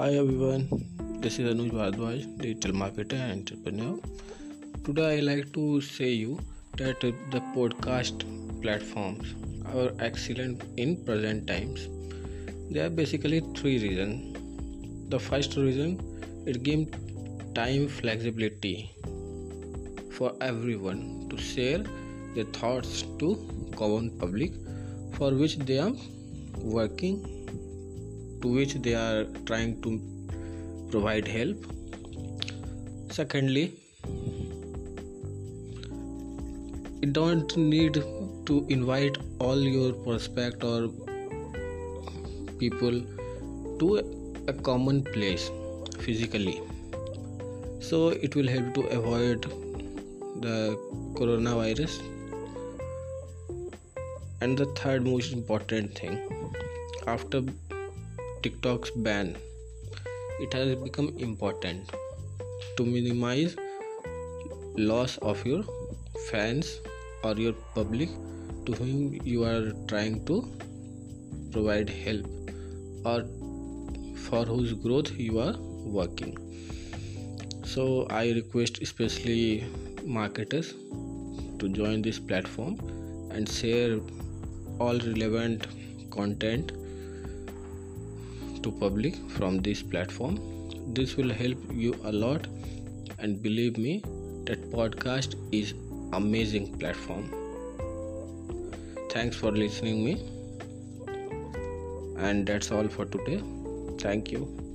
Hi everyone, this is Anuj Bhardwaj, digital marketer and entrepreneur. Today I like to say you that the podcast platforms are excellent in present times. There are basically three reasons. The first reason it gives time flexibility for everyone to share their thoughts to common public for which they are working to which they are trying to provide help. Secondly you don't need to invite all your prospect or people to a common place physically. So it will help to avoid the coronavirus. And the third most important thing after TikTok's ban, it has become important to minimize loss of your fans or your public to whom you are trying to provide help or for whose growth you are working. So i request especially marketers to join this platform and share all relevant content to public from this platform. This will help you a lot. And believe me that podcast is amazing platform. Thanks for listening me. And that's all for today. Thank you